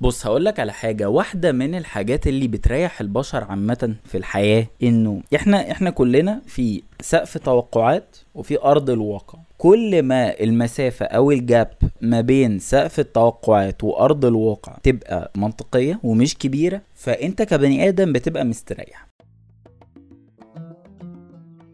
بص هقولك على حاجة. واحدة من الحاجات اللي بتريح البشر عامة في الحياة إنه إحنا إحنا كلنا في سقف توقعات وفي أرض الواقع. كل ما المسافة أو الجاب ما بين سقف التوقعات وأرض الواقع تبقى منطقية ومش كبيرة فأنت كبني آدم بتبقى مستريح.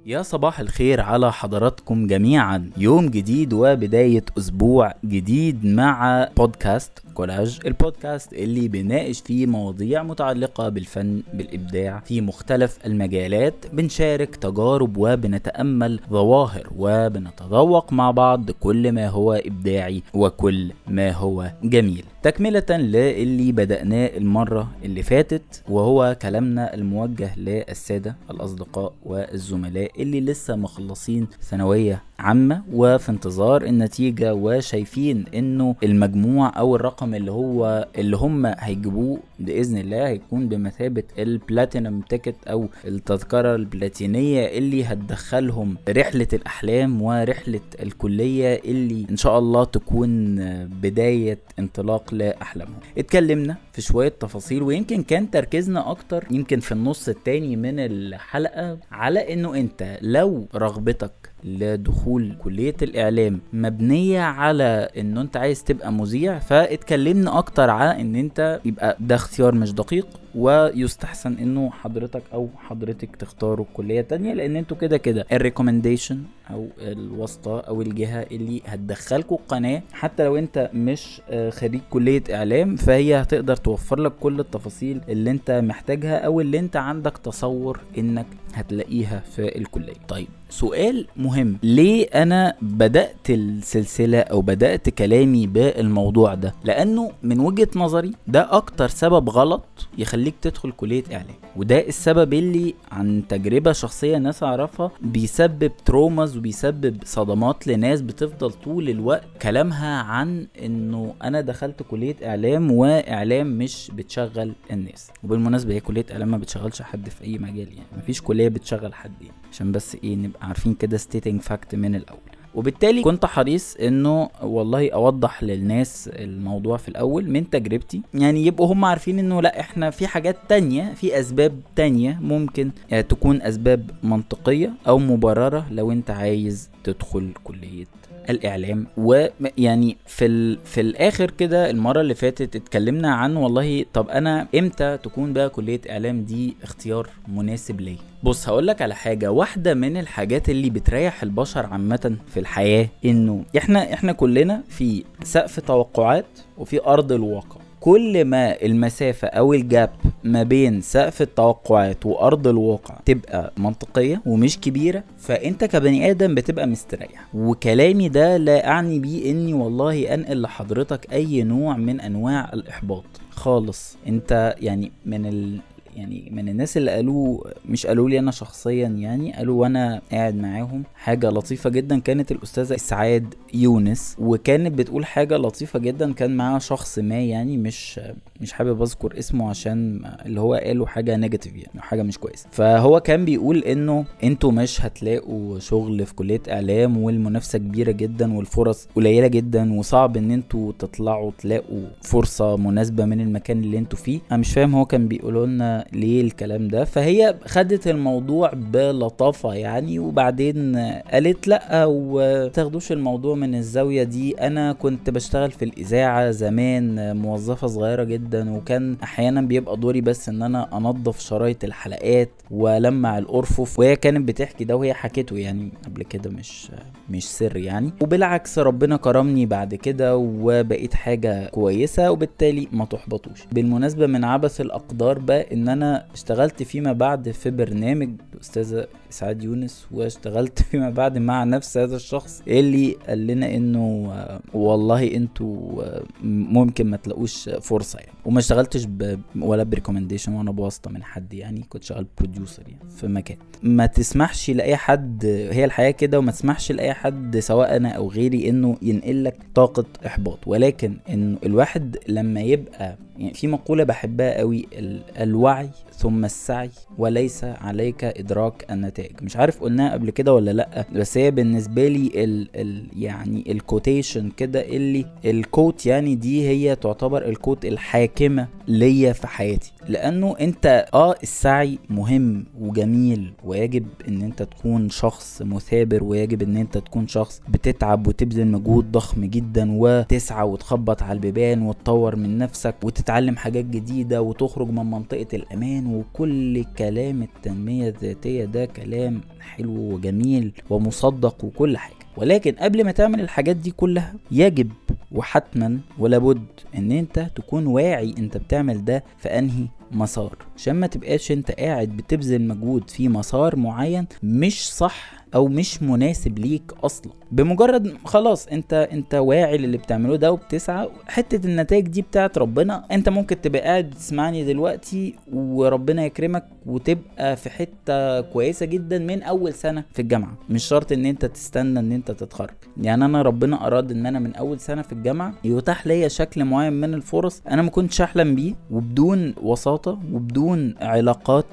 يا صباح الخير على حضراتكم جميعا. يوم جديد وبداية أسبوع جديد مع بودكاست كولاج البودكاست اللي بناقش فيه مواضيع متعلقة بالفن بالإبداع في مختلف المجالات بنشارك تجارب وبنتأمل ظواهر وبنتذوق مع بعض كل ما هو إبداعي وكل ما هو جميل. تكملة للي بدأناه المرة اللي فاتت وهو كلامنا الموجه للسادة الأصدقاء والزملاء اللي لسه مخلصين ثانوية عامة وفي انتظار النتيجة وشايفين إنه المجموع أو الرقم اللي هو اللي هم هيجيبوه بإذن الله هيكون بمثابة البلاتينم تيكت أو التذكرة البلاتينية اللي هتدخلهم رحلة الأحلام ورحلة الكلية اللي إن شاء الله تكون بداية انطلاق لأحلامهم. اتكلمنا في شوية تفاصيل ويمكن كان تركيزنا أكتر يمكن في النص التاني من الحلقة على إنه أنت لو رغبتك لدخول كلية الإعلام مبنية على إنه أنت عايز تبقى مذيع فاتكلمنا أكتر على إن أنت يبقى ده اختيار مش دقيق ويستحسن إنه حضرتك أو حضرتك تختاروا كلية تانية لأن أنتوا كده كده الريكومنديشن أو الواسطة أو الجهة اللي هتدخلكوا القناة حتى لو أنت مش خريج كلية إعلام فهي هتقدر توفر لك كل التفاصيل اللي أنت محتاجها أو اللي أنت عندك تصور إنك هتلاقيها في الكلية. طيب سؤال مهم. ليه أنا بدأت السلسلة أو بدأت كلامي بالموضوع ده؟ لأنه من وجهة نظري ده أكتر سبب غلط يخليك تدخل كلية إعلام. وده السبب اللي عن تجربة شخصية ناس أعرفها بيسبب تروماز وبيسبب صدمات لناس بتفضل طول الوقت كلامها عن إنه أنا دخلت كلية إعلام وإعلام مش بتشغل الناس. وبالمناسبة هي كلية إعلام ما بتشغلش حد في أي مجال يعني. مفيش كلية بتشغل حد يعني. عشان بس إيه نبقى عارفين كده stating facts من الأول. وبالتالي كنت حريص إنه والله أوضح للناس الموضوع في الأول من تجربتي. يعني يبقوا هم عارفين إنه لأ إحنا في حاجات تانية في أسباب تانية ممكن تكون أسباب منطقية أو مبررة لو أنت عايز تدخل كلية الإعلام. ويعني في ال... في الآخر كده المرة اللي فاتت اتكلمنا عن والله طب أنا إمتى تكون بقى كلية إعلام دي اختيار مناسب ليا؟ بص هقولك على حاجة. واحدة من الحاجات اللي بتريح البشر عامة في الحياة إنه إحنا إحنا كلنا في سقف توقعات وفي أرض الواقع. كل ما المسافة أو الجاب ما بين سقف التوقعات وأرض الواقع تبقى منطقية ومش كبيرة فأنت كبني آدم بتبقى مستريح وكلامي ده لا أعني بيه إني والله أنقل لحضرتك أي نوع من أنواع الإحباط خالص أنت يعني من. يعني من الناس اللي قالوا مش قالوا لي أنا شخصيا يعني قالوا وأنا قاعد معاهم حاجة لطيفة جدا. كانت الأستاذة إسعاد يونس وكانت بتقول حاجة لطيفة جدا. كان معاها شخص ما يعني مش مش حابب أذكر اسمه عشان اللي هو قاله حاجة نيجاتيف يعني حاجة مش كويسة. فهو كان بيقول إنه أنتوا مش هتلاقوا شغل في كلية إعلام والمنافسة كبيرة جدا والفرص قليلة جدا وصعب إن أنتوا تطلعوا تلاقوا فرصة مناسبة من المكان اللي أنتوا فيه. أنا مش فاهم هو كان بيقول لنا ليه الكلام ده. فهي خدت الموضوع بلطافة يعني وبعدين قالت لأ وتاخدوش الموضوع من الزاوية دي. أنا كنت بشتغل في الإذاعة زمان موظفة صغيرة جدا وكان أحيانا بيبقى دوري بس إن أنا أنظف شرايط الحلقات وألمع الأرفف. وهي كانت بتحكي ده وهي حكيته يعني قبل كده مش مش سر يعني. وبالعكس ربنا كرمني بعد كده وبقيت حاجة كويسة وبالتالي ما تحبطوش. بالمناسبة من عبث الأقدار بقى إن أنا اشتغلت فيما بعد في برنامج الاستاذه اسعاد يونس واشتغلت فيما بعد مع نفس هذا الشخص اللي قال لنا إنه والله أنتوا ممكن ما تلاقوش فرصة يعني وما اشتغلتش. ولا ب recommendation وأنا بواسطة من حد يعني كنت شغال producer يعني في مكان ما تسمحش لأي حد هي الحياة كده وما تسمحش لأي حد سواء أنا أو غيري إنه ينقل لك طاقة إحباط ولكن إنه الواحد لما يبقى يعني في مقولة بحبها قوي ال... الوعي ثم السعي وليس عليك إدراك النتائج. مش عارف قلناها قبل كده ولا لأ بس هي بالنسبة لي ال ال يعني ال quotation كده اللي ال quote يعني دي هي تعتبر ال quote الحاكمة ليا في حياتي. لأنه أنت آه السعي مهم وجميل ويجب إن أنت تكون شخص مثابر ويجب إن أنت تكون شخص بتتعب وتبذل مجهود ضخم جدا وتسعى وتخبط على البيبان وتطور من نفسك وتتعلم حاجات جديدة وتخرج من منطقة الأمان وكل كلام التنمية الذاتية ده كلام حلو وجميل ومصدق وكل حاجة. ولكن قبل ما تعمل الحاجات دي كلها يجب وحتما ولابد إن أنت تكون واعي أنت بتعمل ده في أنهي مسار. عشان ما تبقاش انت قاعد بتبذل مجهود في مسار معين مش صح أو مش مناسب ليك أصلا. بمجرد خلاص انت انت واعي للي بتعمله ده وبتسعى حتة النتائج دي بتاعت ربنا انت ممكن تبقى قاعد بتسمعني دلوقتي وربنا يكرمك وتبقى في حتة كويسة جدا من أول سنة في الجامعة. مش شرط إن أنت تستنى إن أنت تتخرج. يعني أنا ربنا أراد إن أنا من أول سنة في الجامعة يتاح ليا شكل معين من الفرص أنا ما كنتش أحلم بيه وبدون وساطة وبدون علاقات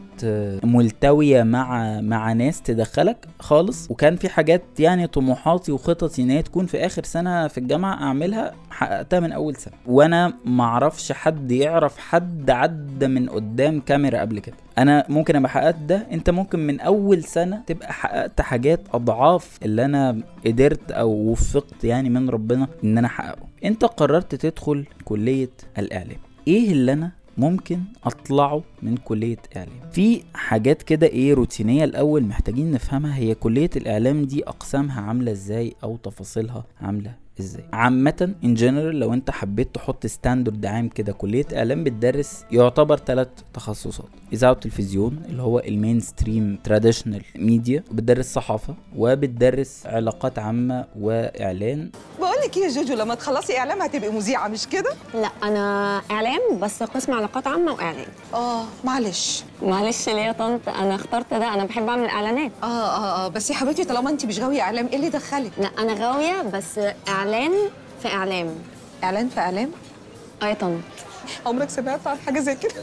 ملتوية مع مع ناس تدخلك خالص. وكان في حاجات يعني طموحاتي وخططي إن هي تكون في آخر سنة في الجامعة أعملها حققتها من أول سنة. وأنا معرفش حد يعرف حد عدى من قدام كاميرا قبل كده. أنا ممكن أبقى حققت ده. أنت ممكن من أول سنة تبقى حققت حاجات أضعاف اللي أنا قدرت أو وفقت يعني من ربنا إن أنا أحققه. أنت قررت تدخل كلية الإعلام. إيه اللي أنا ممكن أطلعه من كلية إعلام. في حاجات كده إيه روتينية الأول محتاجين نفهمها هي كلية الإعلام دي أقسامها عاملة إزاي أو تفاصيلها عاملة إزاي؟ عامة in general لو أنت حبيت تحط standard عام كده كلية إعلام بتدرس يعتبر ثلاث تخصصات. إذاعة وتلفزيون اللي هو ال mainstream traditional media وبتدرس صحافة وبتدرس علاقات عامة وإعلان. لك إيه يا جوجو؟ لما تخلصي إعلام هتبقي مذيعة مش كده؟ لا أنا إعلام بس قسم علاقات عامة واعلان آه معلش. معلش ليه يا طنط؟ أنا اخترت ده أنا بحب أعمل إعلانات. آه آه آه بس يا حبيبتي طالما انت مش غاوية إعلام إيه اللي دخلك؟ لا أنا غاوية بس إعلان في إعلام. إعلان في إعلام؟ آه يا طنط. عمرك سمعت عن حاجة زي كده؟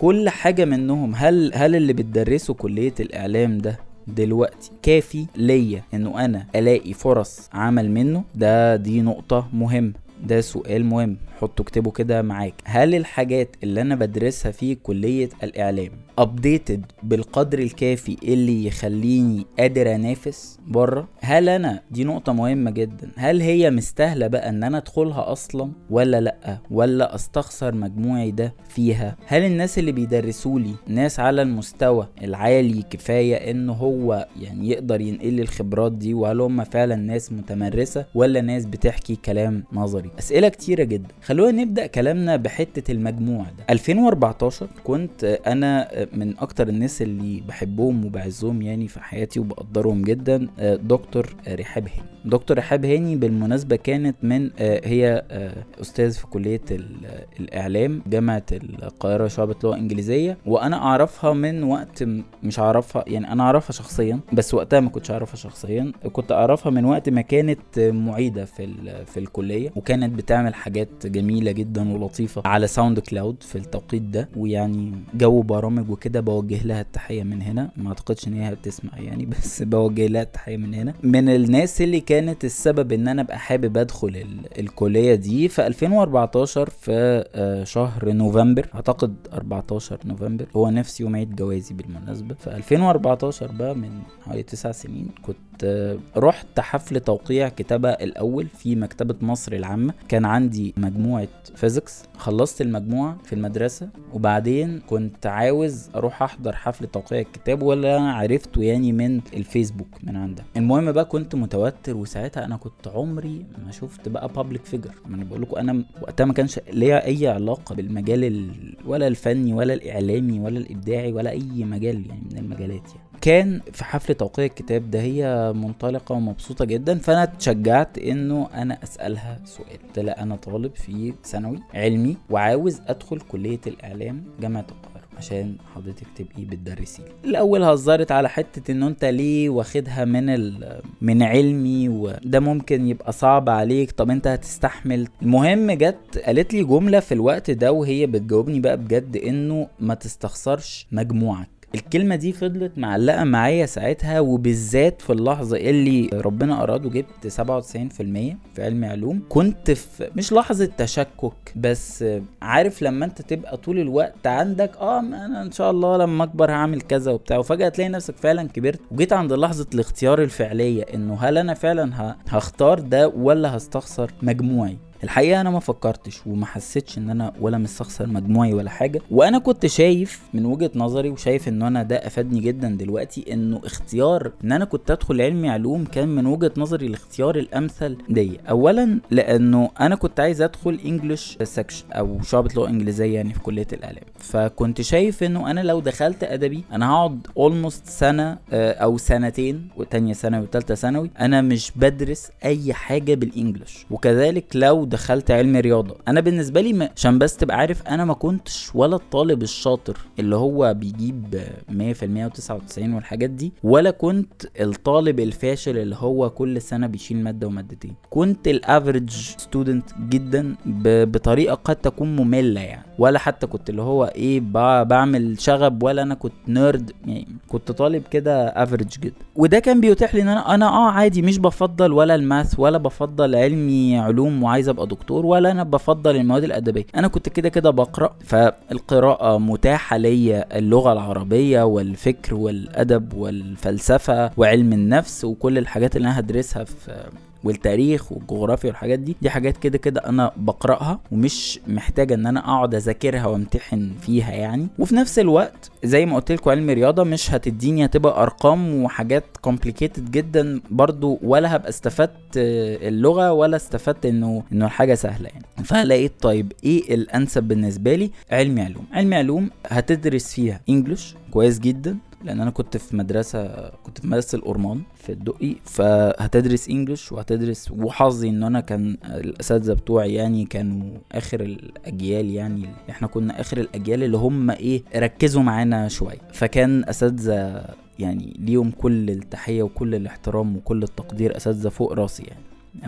كل حاجة منهم هل هل اللي بتدرسه كلية الإعلام ده دلوقتي كافي ليا إنه أنا ألاقي فرص عمل منه ده دي نقطة مهمة ده سؤال مهم. حطه اكتبه كده معاك. هل الحاجات اللي أنا بدرسها في كلية الإعلام updated بالقدر الكافي اللي يخليني قادر أنافس بره؟ هل أنا دي نقطة مهمة جدا. هل هي مستاهلة بقى إن أنا أدخلها أصلا ولا لأ؟ ولا أستخسر مجموعي ده فيها؟ هل الناس اللي بيدرسولي ناس على المستوى العالي كفاية إن هو يعني يقدر ينقل الخبرات دي؟ وهل هم فعلا ناس متمرسة ولا ناس بتحكي كلام نظري؟ أسئلة كتيرة جدا. خلونا نبدأ كلامنا بحتة المجموع ده. 2014 كنت أنا من أكتر الناس اللي بحبهم وبعزهم يعني في حياتي وبقدرهم جدا دكتور رحاب هاني دكتور رحاب هاني بالمناسبة كانت من هي أستاذ في كلية الإعلام جامعة القاهرة شعبة لغة إنجليزية وأنا أعرفها من وقت مش أعرفها يعني أنا أعرفها شخصيا بس وقتها ما كنتش أعرفها شخصيا كنت أعرفها من وقت ما كانت معيدة في في الكلية وكانت بتعمل حاجات جميلة جدا ولطيفة على ساوند كلاود في التوقيت ده ويعني جو برامج وكده بوجه لها التحية من هنا ما أعتقدش إن هي بتسمع يعني بس بوجه لها التحية من هنا. من الناس اللي كانت السبب إن أنا أبقى حابب أدخل ال- الكلية دي في 2014 في آه، شهر نوفمبر. أعتقد 14 نوفمبر. هو نفس يوم عيد جوازي بالمناسبة. في 2014 بقى من حوالي تسع سنين كنت آه، رحت حفل توقيع كتابة الأول في مكتبة مصر العامة. كان عندي مجموعة physics خلصت المجموعة في المدرسة. وبعدين كنت عاوز أروح أحضر حفل توقيع الكتاب ولا عرفته يعني من الفيسبوك من عندها. المهم بقى كنت متوتر وساعتها أنا كنت عمري ما شفت بقى public figure ما أنا بقول لكم أنا وقتها ما كانش ليا أي علاقة بالمجال ال... ولا الفني ولا الإعلامي ولا الإبداعي ولا أي مجال يعني من المجالات يعني. كان في حفل توقيع الكتاب ده هي منطلقة ومبسوطة جدا فأنا اتشجعت إنه أنا أسألها سؤال. قلت لها أنا طالب في ثانوي علمي وعاوز أدخل كلية الإعلام جامعة القاهرة. عشان حضرتك تبقي بتدرسي. الأول هزرت على حتة انه أنت ليه واخدها من ال... من علمي وده ممكن يبقى صعب عليك. طب أنت هتستحمل. المهم جت قالت لي جملة في الوقت ده وهي بتجاوبني بقى بجد إنه ما تستخسرش مجموعك. الكلمة دي فضلت معلقة معايا ساعتها وبالذات في اللحظة اللي ربنا أراد وجبت 97% في علم علوم. كنت في مش لحظة تشكك بس عارف لما أنت تبقى طول الوقت عندك آه أنا إن شاء الله لما أكبر هعمل كذا وبتاع. وفجأة تلاقي نفسك فعلا كبرت وجيت عند لحظة الاختيار الفعلية إنه هل أنا فعلا هختار ده ولا هستخسر مجموعي؟ الحقيقة أنا ما فكرتش وما حسيتش إن أنا ولا مستخسر مجموعي ولا حاجة. وأنا كنت شايف من وجهة نظري وشايف إن أنا ده أفادني جدا دلوقتي إنه اختيار إن أنا كنت أدخل علمي علوم كان من وجهة نظري الاختيار الأمثل ليا اولا لأنه أنا كنت عايز أدخل انجلش سكشن أو شعبة لغة إنجليزية يعني في كلية الإعلام. فكنت شايف إنه أنا لو دخلت أدبي أنا هقعد almost سنة آه، أو سنتين وتانية ثانوي وتالتة ثانوي أنا مش بدرس أي حاجة بال English وكذلك لو دخلت علم رياضة. أنا بالنسبة لي عشان بس تبقى عارف أنا ما كنتش ولا الطالب الشاطر اللي هو بيجيب 100% و99 والحاجات دي ولا كنت الطالب الفاشل اللي هو كل سنة بيشيل مادة ومادتين. كنت ال average student جدا بطريقة قد تكون مملة يعني. ولا حتى كنت اللي هو إيه بعمل شغب ولا أنا كنت nerd يعني كنت طالب كده average جدا. وده كان بيتيح لي إن أنا أنا آه عادي مش بفضل ولا ال math ولا بفضل علمي علوم وعايز أبقى دكتور ولا أنا بفضل المواد الأدبية. أنا كنت كده كده بقرأ فالقراءة متاحة ليا اللغة العربية والفكر والأدب والفلسفة وعلم النفس وكل الحاجات اللي أنا هدرسها في والتاريخ والجغرافيا والحاجات دي دي حاجات كده كده أنا بقرأها ومش محتاجة إن أنا أقعد أذاكرها وامتحن فيها يعني. وفي نفس الوقت زي ما قلت لكم علم رياضه مش هتديني هتبقى أرقام وحاجات complicated جدا برضو ولا هبقى استفدت اللغة ولا استفدت إنه إنه الحاجة سهلة يعني. فلقيت طيب إيه الأنسب بالنسبة لي؟ علمي علوم. علمي علوم هتدرس فيها English كويس جدا لأن أنا كنت في مدرسة كنت في مدرسة الأورمان في الدقي فهتدرس English وهتدرس وحظي إن أنا كان الأساتذة بتوعي يعني كانوا آخر الأجيال يعني إحنا كنا آخر الأجيال اللي هم إيه ركزوا معانا شوية. فكان أساتذة يعني ليهم كل التحية وكل الاحترام وكل التقدير أساتذة فوق راسي يعني.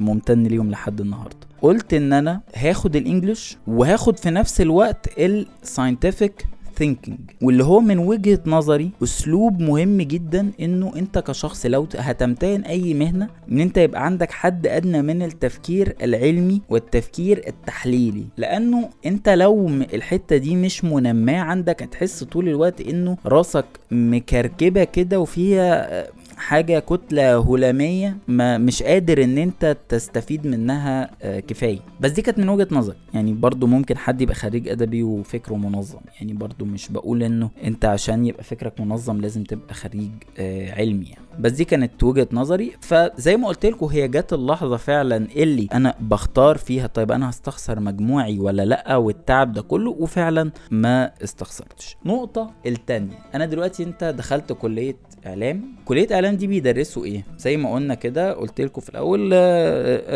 ممتن ليهم لحد النهارده. قلت إن أنا هاخد ال English وهاخد في نفس الوقت ال scientific thinking واللي هو من وجهة نظري أسلوب مهم جدا إنه أنت كشخص لو هتمتهن أي مهنة إن أنت يبقى عندك حد أدنى من التفكير العلمي والتفكير التحليلي. لأنه أنت لو الحتة دي مش منماة عندك هتحس طول الوقت إنه راسك مكركبة كده وفيها آه، حاجة كتلة هلامية ما مش قادر إن أنت تستفيد منها آه، كفاية. بس دي كانت من وجهة نظر يعني برضو ممكن حد يبقى خريج أدبي وفكره منظم. يعني برضو مش بقول إنه أنت عشان يبقى فكرك منظم لازم تبقى خريج آه، علمي يعني. بس دي كانت وجهة نظري. فزي ما قلت لكم هي جت اللحظة فعلا اللي أنا بختار فيها طيب أنا هستخسر مجموعي ولا لأ؟ والتعب ده كله وفعلا ما استخسرتش. نقطة التانية. أنا دلوقتي أنت دخلت كلية إعلام. كلية إعلام دي بيدرسوا إيه؟ زي ما قلنا كده قلت لكم في الأول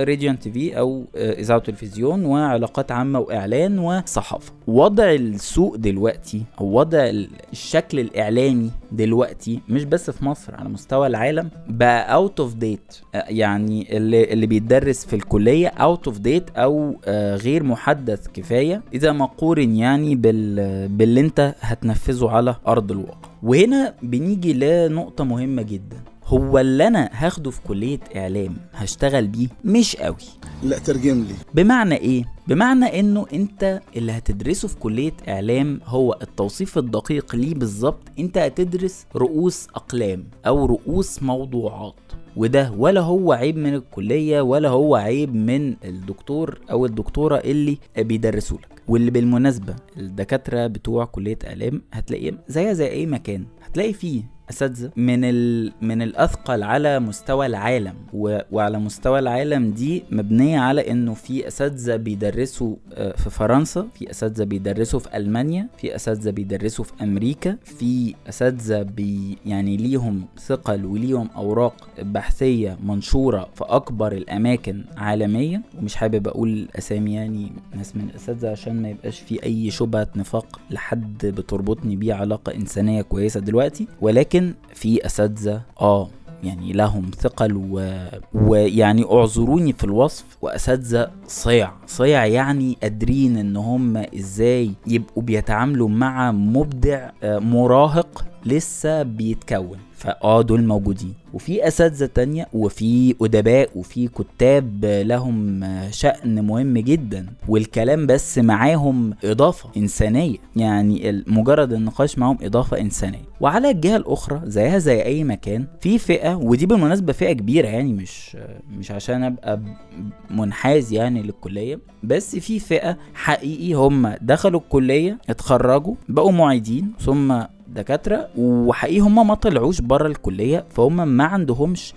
راديو TV أو آه، إذاعة وتلفزيون وعلاقات عامة وإعلان وصحافة. وضع السوق دلوقتي أو وضع ال- الشكل الإعلامي دلوقتي مش بس في مصر على مستوى العالم بقى out of date يعني اللي اللي بيتدرس في الكلية out of date أو آه، غير محدث كفاية. إذا ما قورن يعني بال باللي أنت هتنفذه على أرض الواقع. وهنا بنيجي لنقطة مهمة جدا. هو اللي أنا هاخده في كلية إعلام هشتغل بيه مش قوي. لا ترجم لي. بمعنى إيه؟ بمعنى إنه أنت اللي هتدرسه في كلية إعلام هو التوصيف الدقيق ليه بالظبط. أنت هتدرس رؤوس أقلام أو رؤوس موضوعات. وده ولا هو عيب من الكلية ولا هو عيب من الدكتور أو الدكتورة اللي بيدرسوا لك. واللي بالمناسبة الدكاترة بتوع كلية إعلام هتلاقيهم زيها زي أي مكان. هتلاقي فيه أساتذة. من ال... من الأثقل على مستوى العالم. و... وعلى مستوى العالم دي مبنية على إنه في أساتذة بيدرسوا آه، في فرنسا في أساتذة بيدرسوا في ألمانيا في أساتذة بيدرسوا في أمريكا في أساتذة بي يعني ليهم ثقل وليهم أوراق بحثية منشورة في أكبر الأماكن عالميا ومش حابب أقول أسامي يعني ناس من الأساتذة عشان ما يبقاش في أي شبهة نفاق لحد بتربطني بيه علاقة إنسانية كويسة دلوقتي. ولكن في أساتذة آه يعني لهم ثقل و... ويعني اعذروني في الوصف وأساتذة صيع. صيع يعني قادرين إن هم إزاي يبقوا بيتعاملوا مع مبدع آه، مراهق لسه بيتكون. فآه دول موجودين. وفي أساتذة تانية وفي أدباء وفي كتاب لهم شأن مهم جدا والكلام بس معاهم إضافة إنسانية. يعني مجرد النقاش معاهم إضافة إنسانية. وعلى الجهة الأخرى زيها زي أي مكان في فئة ودي بالمناسبة فئة كبيرة يعني مش مش عشان أبقى منحاز يعني للكلية بس في فئة حقيقي هم دخلوا الكلية اتخرجوا بقوا معيدين ثم دكاترة وحقيقي هم ما طلعوش بره الكلية فهم ما عندهمش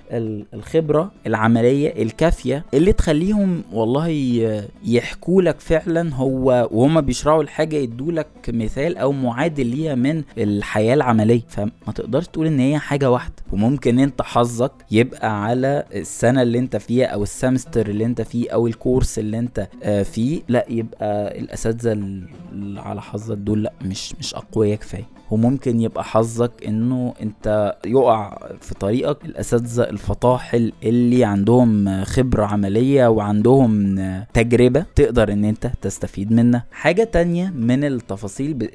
الخبرة العملية الكافية اللي تخليهم والله يحكوا لك فعلا هو وهم بيشرحوا الحاجة يدوا لك مثال أو معادل ليها من الحياة العملية. فما تقدرش تقول إن هي حاجة واحدة. وممكن أنت حظك يبقى على السنة اللي أنت فيها أو السمستر اللي أنت فيه أو الكورس اللي أنت فيه. لا يبقى الأساتذة على حظك دول لا مش مش أقوياء كفاية. وممكن يبقى حظك إنه أنت يقع في طريقك. الأساتذة الفطاحل اللي عندهم خبرة عملية وعندهم تجربة تقدر إن أنت تستفيد منها. حاجة تانية من التفاصيل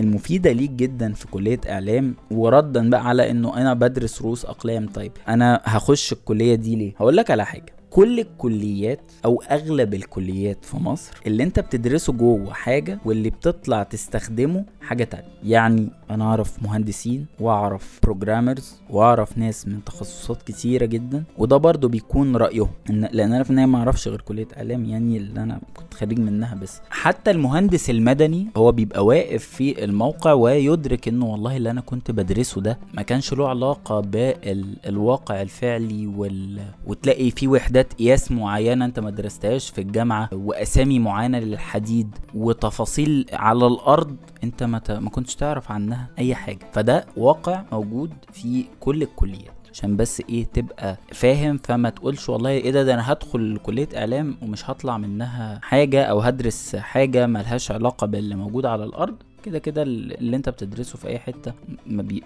المفيدة ليك جدا في كلية إعلام وردا بقى على إنه أنا بدرس رؤوس أقلام. طيب أنا هخش الكلية دي ليه؟ هقول لك على حاجة. كل الكليات أو أغلب الكليات في مصر اللي أنت بتدرسه جوه حاجة واللي بتطلع تستخدمه حاجة تانية. يعني أنا أعرف مهندسين وأعرف بروجرامرز وأعرف ناس من تخصصات كتيرة جدا وده برضو بيكون رأيهم. إن لأن أنا في النهاية ما أعرفش غير كلية إعلام يعني اللي أنا كنت خريج منها بس. حتى المهندس المدني هو بيبقى واقف في الموقع ويدرك إنه والله اللي أنا كنت بدرسه ده ما كانش له علاقة بالواقع الفعلي وال... وتلاقي في وحدات قياس معينة انت ما درستهاش في الجامعة وأسامي معينة للحديد وتفاصيل على الأرض انت ما, ت... ما كنتش تعرف عنها أي حاجة. فده واقع موجود في كل الكليات. عشان بس إيه تبقى فاهم فما تقولش والله إيه ده, ده أنا هدخل كلية إعلام ومش هطلع منها حاجة أو هدرس حاجة ملهاش علاقة باللي موجود على الأرض. كده كده اللي انت بتدرسه في اي حتة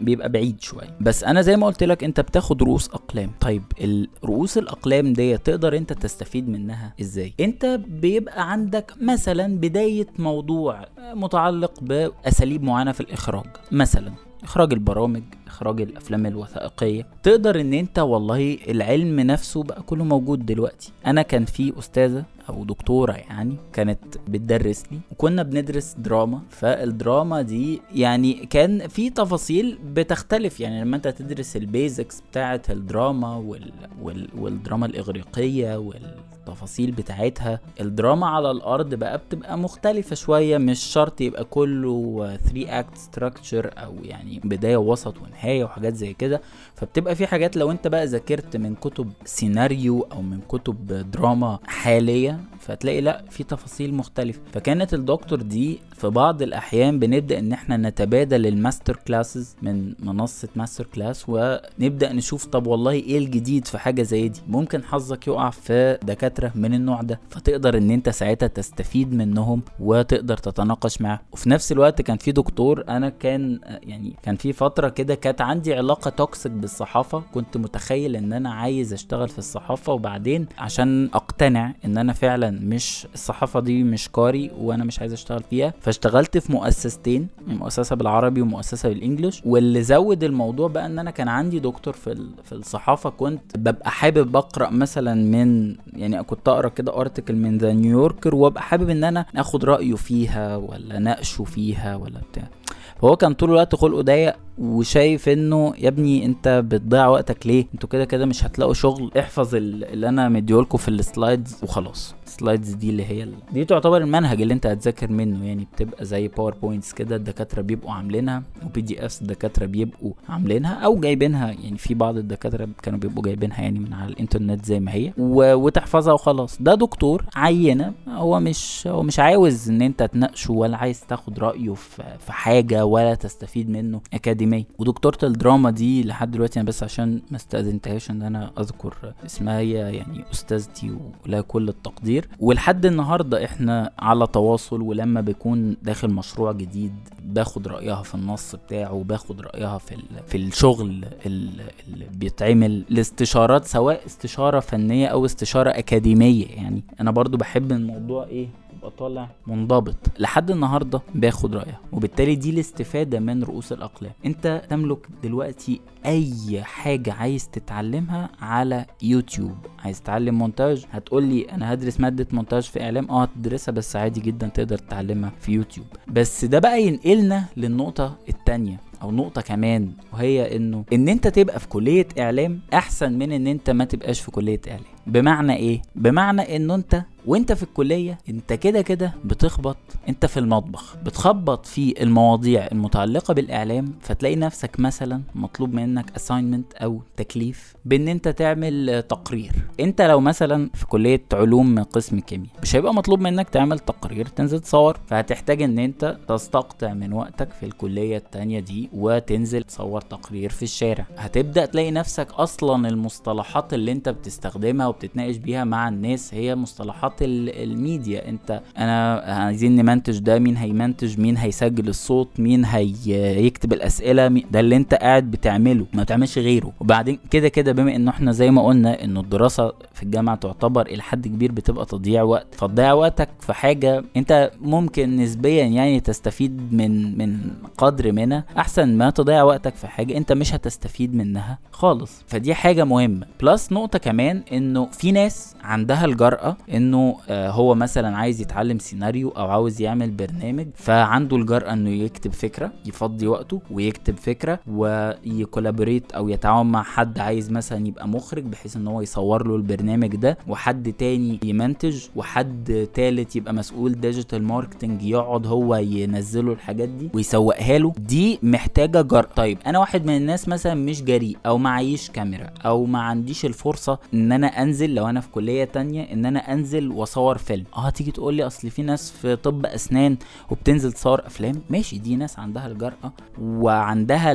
بيبقى بعيد شوية. بس أنا زي ما قلت لك انت بتاخد رؤوس أقلام. طيب رؤوس الأقلام دي تقدر انت تستفيد منها إزاي؟ انت بيبقى عندك مثلا بداية موضوع متعلق بأساليب معينة في الإخراج. مثلا إخراج البرامج إخراج الأفلام الوثائقية. تقدر ان انت والله العلم نفسه بقى كله موجود دلوقتي. أنا كان في أستاذة أو دكتورة يعني كانت بتدرس لي وكنا بندرس دراما فالدراما دي يعني كان في تفاصيل بتختلف. يعني لما أنت تدرس ال basics بتاعه الدراما وال... وال... والدراما الإغريقية وال التفاصيل بتاعتها الدراما على الأرض بقى بتبقى مختلفة شوية. مش شرط يبقى كله 3 act structure أو يعني بداية ووسط ونهاية وحاجات زي كده. فبتبقى في حاجات لو انت بقى ذاكرت من كتب سيناريو أو من كتب دراما حالية فتلاقي لا في تفاصيل مختلفة. فكانت الدكتور دي في بعض الأحيان بنبدأ إن إحنا نتبادل ال master classes من منصة MasterClass ونبدأ نشوف طب والله إيه الجديد في حاجة زي دي. ممكن حظك يقع في دكاترة من النوع ده فتقدر إن أنت ساعتها تستفيد منهم وتقدر تتناقش معاهم. وفي نفس الوقت كان في دكتور أنا كان يعني كان في فترة كده كانت عندي علاقة toxic بالصحافة كنت متخيل إن أنا عايز أشتغل في الصحافة وبعدين عشان أقتنع إن أنا فعلا مش الصحافة دي مش كاريري وأنا مش عايز أشتغل فيها فاشتغلت في مؤسستين مؤسسة بالعربي ومؤسسة بال English واللي زود الموضوع بقى إن أنا كان عندي دكتور في في الصحافة كنت ببقى حابب أقرأ مثلا من يعني كنت أقرأ كده article من The New Yorker وأبقى حابب إن أنا آخد رأيه فيها ولا ناقشه فيها ولا بتاع. فهو كان طول الوقت خلقه ضيق وشايف إنه يا ابني أنت بتضيع وقتك ليه؟ أنتوا كده كده مش هتلاقوا شغل. احفظ اللي أنا مديولكوا في ال slides وخلاص. ال slides دي اللي هي. دي تعتبر المنهج اللي انت هتذاكر منه يعني بتبقى زي PowerPoints كده الدكاترة بيبقوا عاملينها و PDFs الدكاترة بيبقوا عاملينها أو جايبينها يعني في بعض الدكاترة كانوا بيبقوا جايبينها يعني من على الإنترنت زي ما هي و... وتحفظها وخلاص ده دكتور عينة هو مش هو مش عاوز إن انت تناقشه ولا عايز تاخد رأيه في, في حاجة ولا تستفيد منه اكاديميا ودكتورة الدراما دي لحد دلوقتي أنا بس عشان ما استأذنتهاش إن أنا أذكر اسمها هي يعني أستاذتي ولها كل التقدير ولحد النهارده إحنا على تواصل ولما بيكون داخل مشروع جديد باخد رأيها في النص بتاعه وباخد رأيها في في الشغل اللي بيتعمل الاستشارات سواء استشارة فنية أو استشارة أكاديمية. يعني أنا برضو بحب الموضوع إيه ابقى طالع منضبط. لحد النهارده باخد رايها وبالتالي دي الاستفادة من رؤوس الأقلام. انت تملك دلوقتي أي حاجة عايز تتعلمها على يوتيوب. عايز تتعلم مونتاج؟ هتقول لي أنا هدرس مادة مونتاج في إعلام؟ آه هتدرسها بس عادي جدا تقدر تتعلمها في يوتيوب. بس ده بقى ينقلنا للنقطة التانية أو نقطة كمان وهي إنه إن أنت تبقى في كلية إعلام أحسن من إن أنت ما تبقاش في كلية إعلام. بمعنى إيه؟ بمعنى انه أنت وانت في الكلية انت كده كده بتخبط انت في المطبخ بتخبط في المواضيع المتعلقة بالإعلام فتلاقي نفسك مثلا مطلوب منك assignment أو تكليف بإن انت تعمل تقرير. انت لو مثلا في كلية علوم قسم كيمياء مش هيبقى مطلوب منك تعمل تقرير تنزل تصور فهتحتاج إن انت تستقطع من وقتك في الكلية التانية دي وتنزل تصور تقرير في الشارع. هتبدأ تلاقي نفسك أصلا المصطلحات اللي انت بتستخدمها وبتتناقش بيها مع الناس هي مصطلحات الميديا. انت أنا عايزين نمنتج ده مين هيمنتج؟ مين هيسجل الصوت؟ مين هيكتب الأسئلة؟ ده اللي انت قاعد بتعمله ما بتعملش غيره. وبعدين كده كده بما انه إحنا زي ما قلنا انه الدراسة في الجامعة تعتبر إلى حد كبير بتبقى تضييع وقت فتضيع وقتك في حاجة انت ممكن نسبيا يعني تستفيد من من قدر منها. أحسن ما تضيع وقتك في حاجة انت مش هتستفيد منها خالص. فدي حاجة مهمة. plus نقطة كمان إنه في ناس عندها الجرأة إنه آه هو مثلا عايز يتعلم سيناريو أو عاوز يعمل برنامج فعنده الجرأة إنه يكتب فكرة يفضي وقته ويكتب فكرة وي collaborate أو يتعاون مع حد عايز مثلا يبقى مخرج بحيث إن هو يصور له البرنامج ده وحد تاني يمنتج وحد تالت يبقى مسؤول digital marketing يقعد هو ينزله الحاجات دي ويسوقها له. دي محتاجة جرأة. طيب أنا واحد من الناس مثلا مش جريء أو معيش كاميرا أو ما عنديش الفرصة إن أنا أنزل لو أنا في كلية تانية إن أنا أنزل واصور فيلم. آه تيجي تقول لي اصل في ناس في طب أسنان وبتنزل تصور أفلام. ماشي دي ناس عندها الجرأة وعندها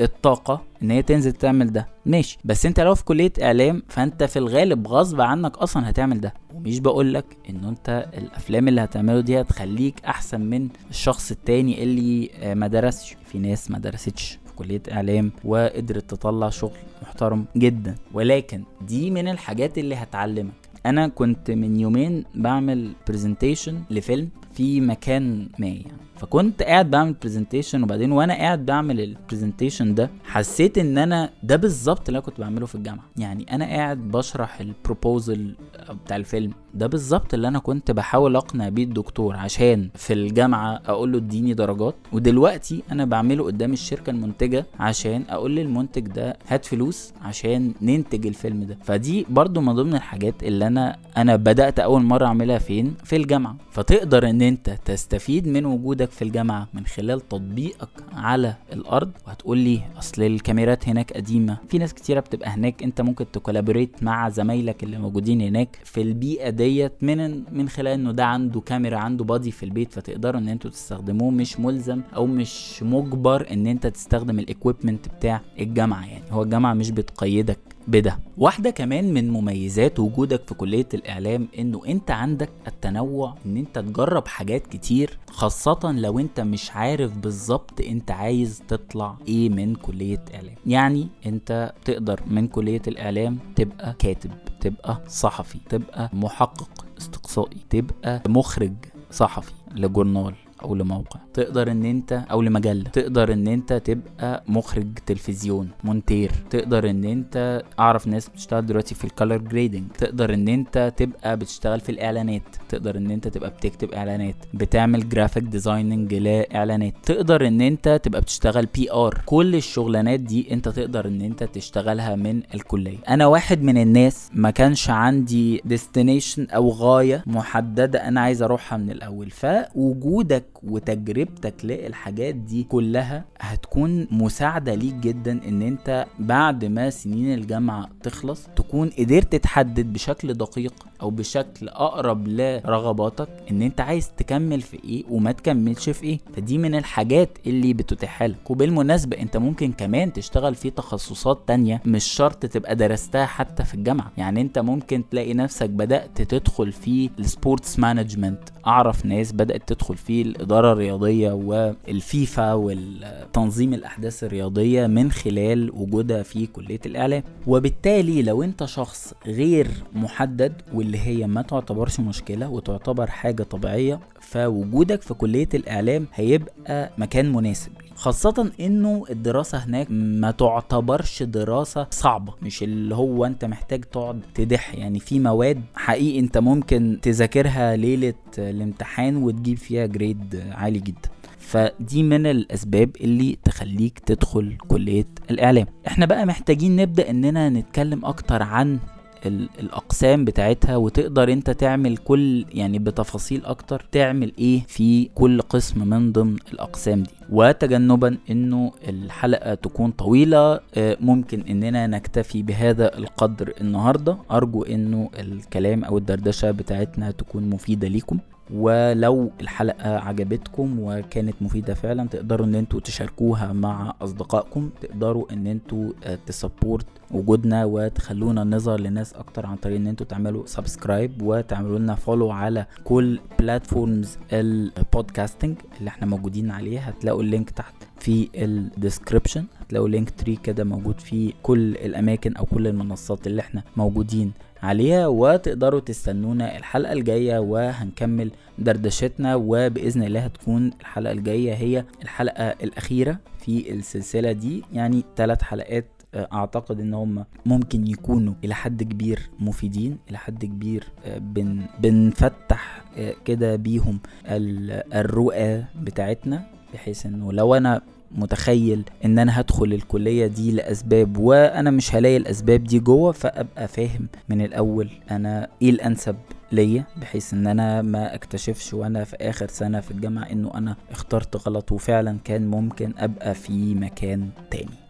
الطاقة إن هي تنزل تعمل ده. ماشي بس أنت لو في كلية إعلام فأنت في الغالب غصب عنك أصلا هتعمل ده. ومش بقول لك إن أنت الأفلام اللي هتعمله دي هتخليك أحسن من الشخص التاني اللي ما درسش. في ناس ما درستش في كلية إعلام وقدرت تطلع شغل محترم جدا. ولكن دي من الحاجات اللي هتعلمك. أنا كنت من يومين بعمل presentation لفيلم في مكان ما يعني. فكنت قاعد بعمل presentation وبعدين وأنا قاعد بعمل ال presentation ده حسيت إن أنا ده بالظبط اللي أنا كنت بعمله في الجامعة. يعني أنا قاعد بشرح ال proposal بتاع الفيلم. ده بالظبط اللي أنا كنت بحاول أقنع بيه الدكتور عشان في الجامعة أقول له اديني درجات. ودلوقتي أنا بعمله قدام الشركة المنتجة عشان أقول للمنتج ده هات فلوس عشان ننتج الفيلم ده. فدي برضو من ضمن الحاجات اللي أنا أنا بدأت أول مرة أعملها فين؟ في الجامعة. فتقدر إن أنت تستفيد من وجودك في الجامعة من خلال تطبيقك على الأرض. وهتقول لي أصل الكاميرات هناك قديمة. في ناس كتيرة بتبقى هناك. أنت ممكن ت collaborate مع زمايلك اللي موجودين هناك في البيئة ديت من من خلال إنه ده عنده كاميرا عنده body في البيت فتقدروا إن أنتوا تستخدموه. مش ملزم أو مش مجبر إن أنت تستخدم ال equipment بتاع الجامعة يعني. هو الجامعة مش بتقيدك بده. واحدة كمان من مميزات وجودك في كلية الإعلام إنه أنت عندك التنوع إن أنت تجرب حاجات كتير خاصة لو أنت مش عارف بالظبط أنت عايز تطلع إيه من كلية إعلام. يعني أنت تقدر من كلية الإعلام تبقى كاتب تبقى صحفي تبقى محقق استقصائي تبقى مخرج صحفي لجورنال. أو لموقع. تقدر إن أنت أو لمجلة. تقدر إن أنت تبقى مخرج تلفزيون مونتير. تقدر إن أنت أعرف ناس بتشتغل دلوقتي في ال color grading تقدر إن أنت تبقى بتشتغل في الإعلانات. تقدر إن أنت تبقى بتكتب إعلانات. بتعمل graphic designing لإعلانات. تقدر إن أنت تبقى بتشتغل PR كل الشغلانات دي أنت تقدر إن أنت تشتغلها من الكلية. أنا واحد من الناس ما كانش عندي destination أو غاية محددة أنا عايز أروحها من الأول. فوجودك وتجربتك للحاجات دي كلها هتكون مساعدة ليك جدا إن أنت بعد ما سنين الجامعة تخلص تكون قدرت تحدد بشكل دقيق أو بشكل أقرب لرغباتك إن أنت عايز تكمل في إيه وما تكملش في إيه. فدي من الحاجات اللي بتتيح لك وبالمناسبة أنت ممكن كمان تشتغل في تخصصات تانية مش شرط تبقى درستها حتى في الجامعة. يعني أنت ممكن تلاقي نفسك بدأت تدخل في ال sports management. أعرف ناس بدأت تدخل في الاداره الرياضيه والفيفا والتنظيم الأحداث الرياضية من خلال وجودها في كلية الإعلام. وبالتالي لو أنت شخص غير محدد واللي هي ما تعتبرش مشكلة وتعتبر حاجة طبيعية فوجودك في كلية الإعلام هيبقى مكان مناسب. خاصة إنه الدراسة هناك ما تعتبرش دراسة صعبة مش اللي هو أنت محتاج تقعد تدح يعني في مواد حقيقي أنت ممكن تذاكرها ليلة الامتحان وتجيب فيها جريد عالي جدا. فدي من الأسباب اللي تخليك تدخل كلية الإعلام. إحنا بقى محتاجين نبدأ إننا نتكلم أكتر عن الأقسام بتاعتها وتقدر أنت تعمل كل يعني بتفاصيل أكتر تعمل إيه في كل قسم من ضمن الأقسام دي. وتجنبا إنه الحلقة تكون طويلة ممكن إننا نكتفي بهذا القدر النهاردة. أرجو إنه الكلام أو الدردشة بتاعتنا تكون مفيدة ليكم. ولو الحلقة عجبتكم وكانت مفيدة فعلا تقدروا إن أنتوا تشاركوها مع أصدقائكم. تقدروا إن أنتوا ت support وجودنا وتخلونا نظهر لناس أكتر عن طريق إن أنتوا تعملوا subscribe وتعملوا لنا follow على كل platforms ال podcasting اللي إحنا موجودين عليها. هتلاقوا ال link تحت في ال description هتلاقوا Linktree كده موجود في كل الأماكن أو كل المنصات اللي إحنا موجودين عليها. وتقدروا تستنونا الحلقة الجاية وهنكمل دردشتنا. وبإذن الله هتكون الحلقة الجاية هي الحلقة الأخيرة في السلسلة دي. يعني ثلاث حلقات أعتقد إن هم ممكن يكونوا إلى حد كبير مفيدين إلى حد كبير بن بنفتح كده بيهم الرؤى بتاعتنا بحيث إنه لو أنا متخيل إن أنا هدخل الكلية دي لأسباب وأنا مش هلاقي الأسباب دي جوه فأبقى فاهم من الأول أنا إيه الأنسب ليا بحيث إن أنا ما أكتشفش وأنا في آخر سنة في الجامعة إنه أنا اخترت غلط وفعلا كان ممكن أبقى في مكان تاني.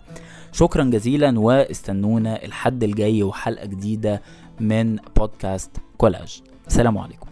شكرا جزيلا واستنونا الحد الجاي وحلقة جديدة من بودكاست كولاج. السلام عليكم.